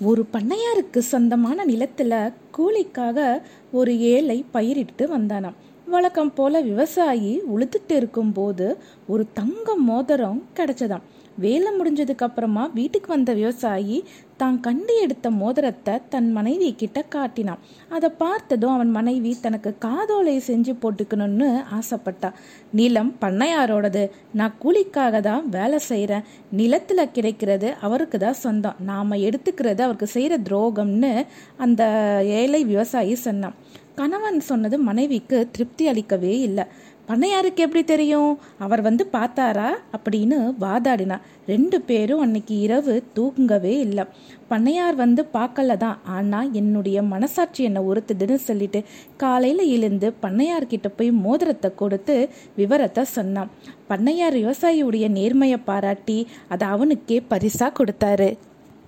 ஒரு பண்ணையாருக்கு சொந்தமான நிலத்துல கூலிக்காக ஒரு ஏழை பயிரிட்டு வந்தானாம். வழக்கம் போல விவசாயி உழுதுட்டு இருக்கும்போது ஒரு தங்க மோதிரம் கிடைச்சதாம். வேலை முடிஞ்சதுக்கு அப்புறமா வீட்டுக்கு வந்த விவசாயி தான் கண்டு எடுத்த மோதிரத்தை தன் மனைவி கிட்ட காட்டினான். அதை பார்த்ததும் அவன் மனைவி தனக்கு காதோலை செஞ்சு போட்டுக்கணும்னு ஆசைப்பட்டா. நிலம் பண்ணையாரோடது. நான் கூலிக்காக தான் வேலை செய்கிறேன் நிலத்தில் கிடைக்கிறது அவருக்கு தான் சொந்தம். நாம் எடுத்துக்கிறது அவருக்கு செய்கிற துரோகம்னு அந்த ஏழை விவசாயி சொன்னான். கணவன் சொன்னது மனைவிக்கு திருப்தி அளிக்கவே இல்லை. பண்ணையாருக்கு எப்படி தெரியும்? அவர் வந்து பார்த்தாரா? அப்படின்னு வாதாடினா. ரெண்டு பேரும் அன்னைக்கு இரவு தூங்கவே இல்லை. பண்ணையார் வந்து பார்க்கல தான் ஆனால் என்னுடைய மனசாட்சி என்னை ஒருத்துதுன்னு சொல்லிட்டு காலையில் எழுந்து பண்ணையார்கிட்ட போய் மோதிரத்தை கொடுத்து விவரத்தை சொன்னான். பண்ணையார் விவசாயியுடைய நேர்மையை பாராட்டி அதை அவனுக்கே பரிசா கொடுத்தாரு.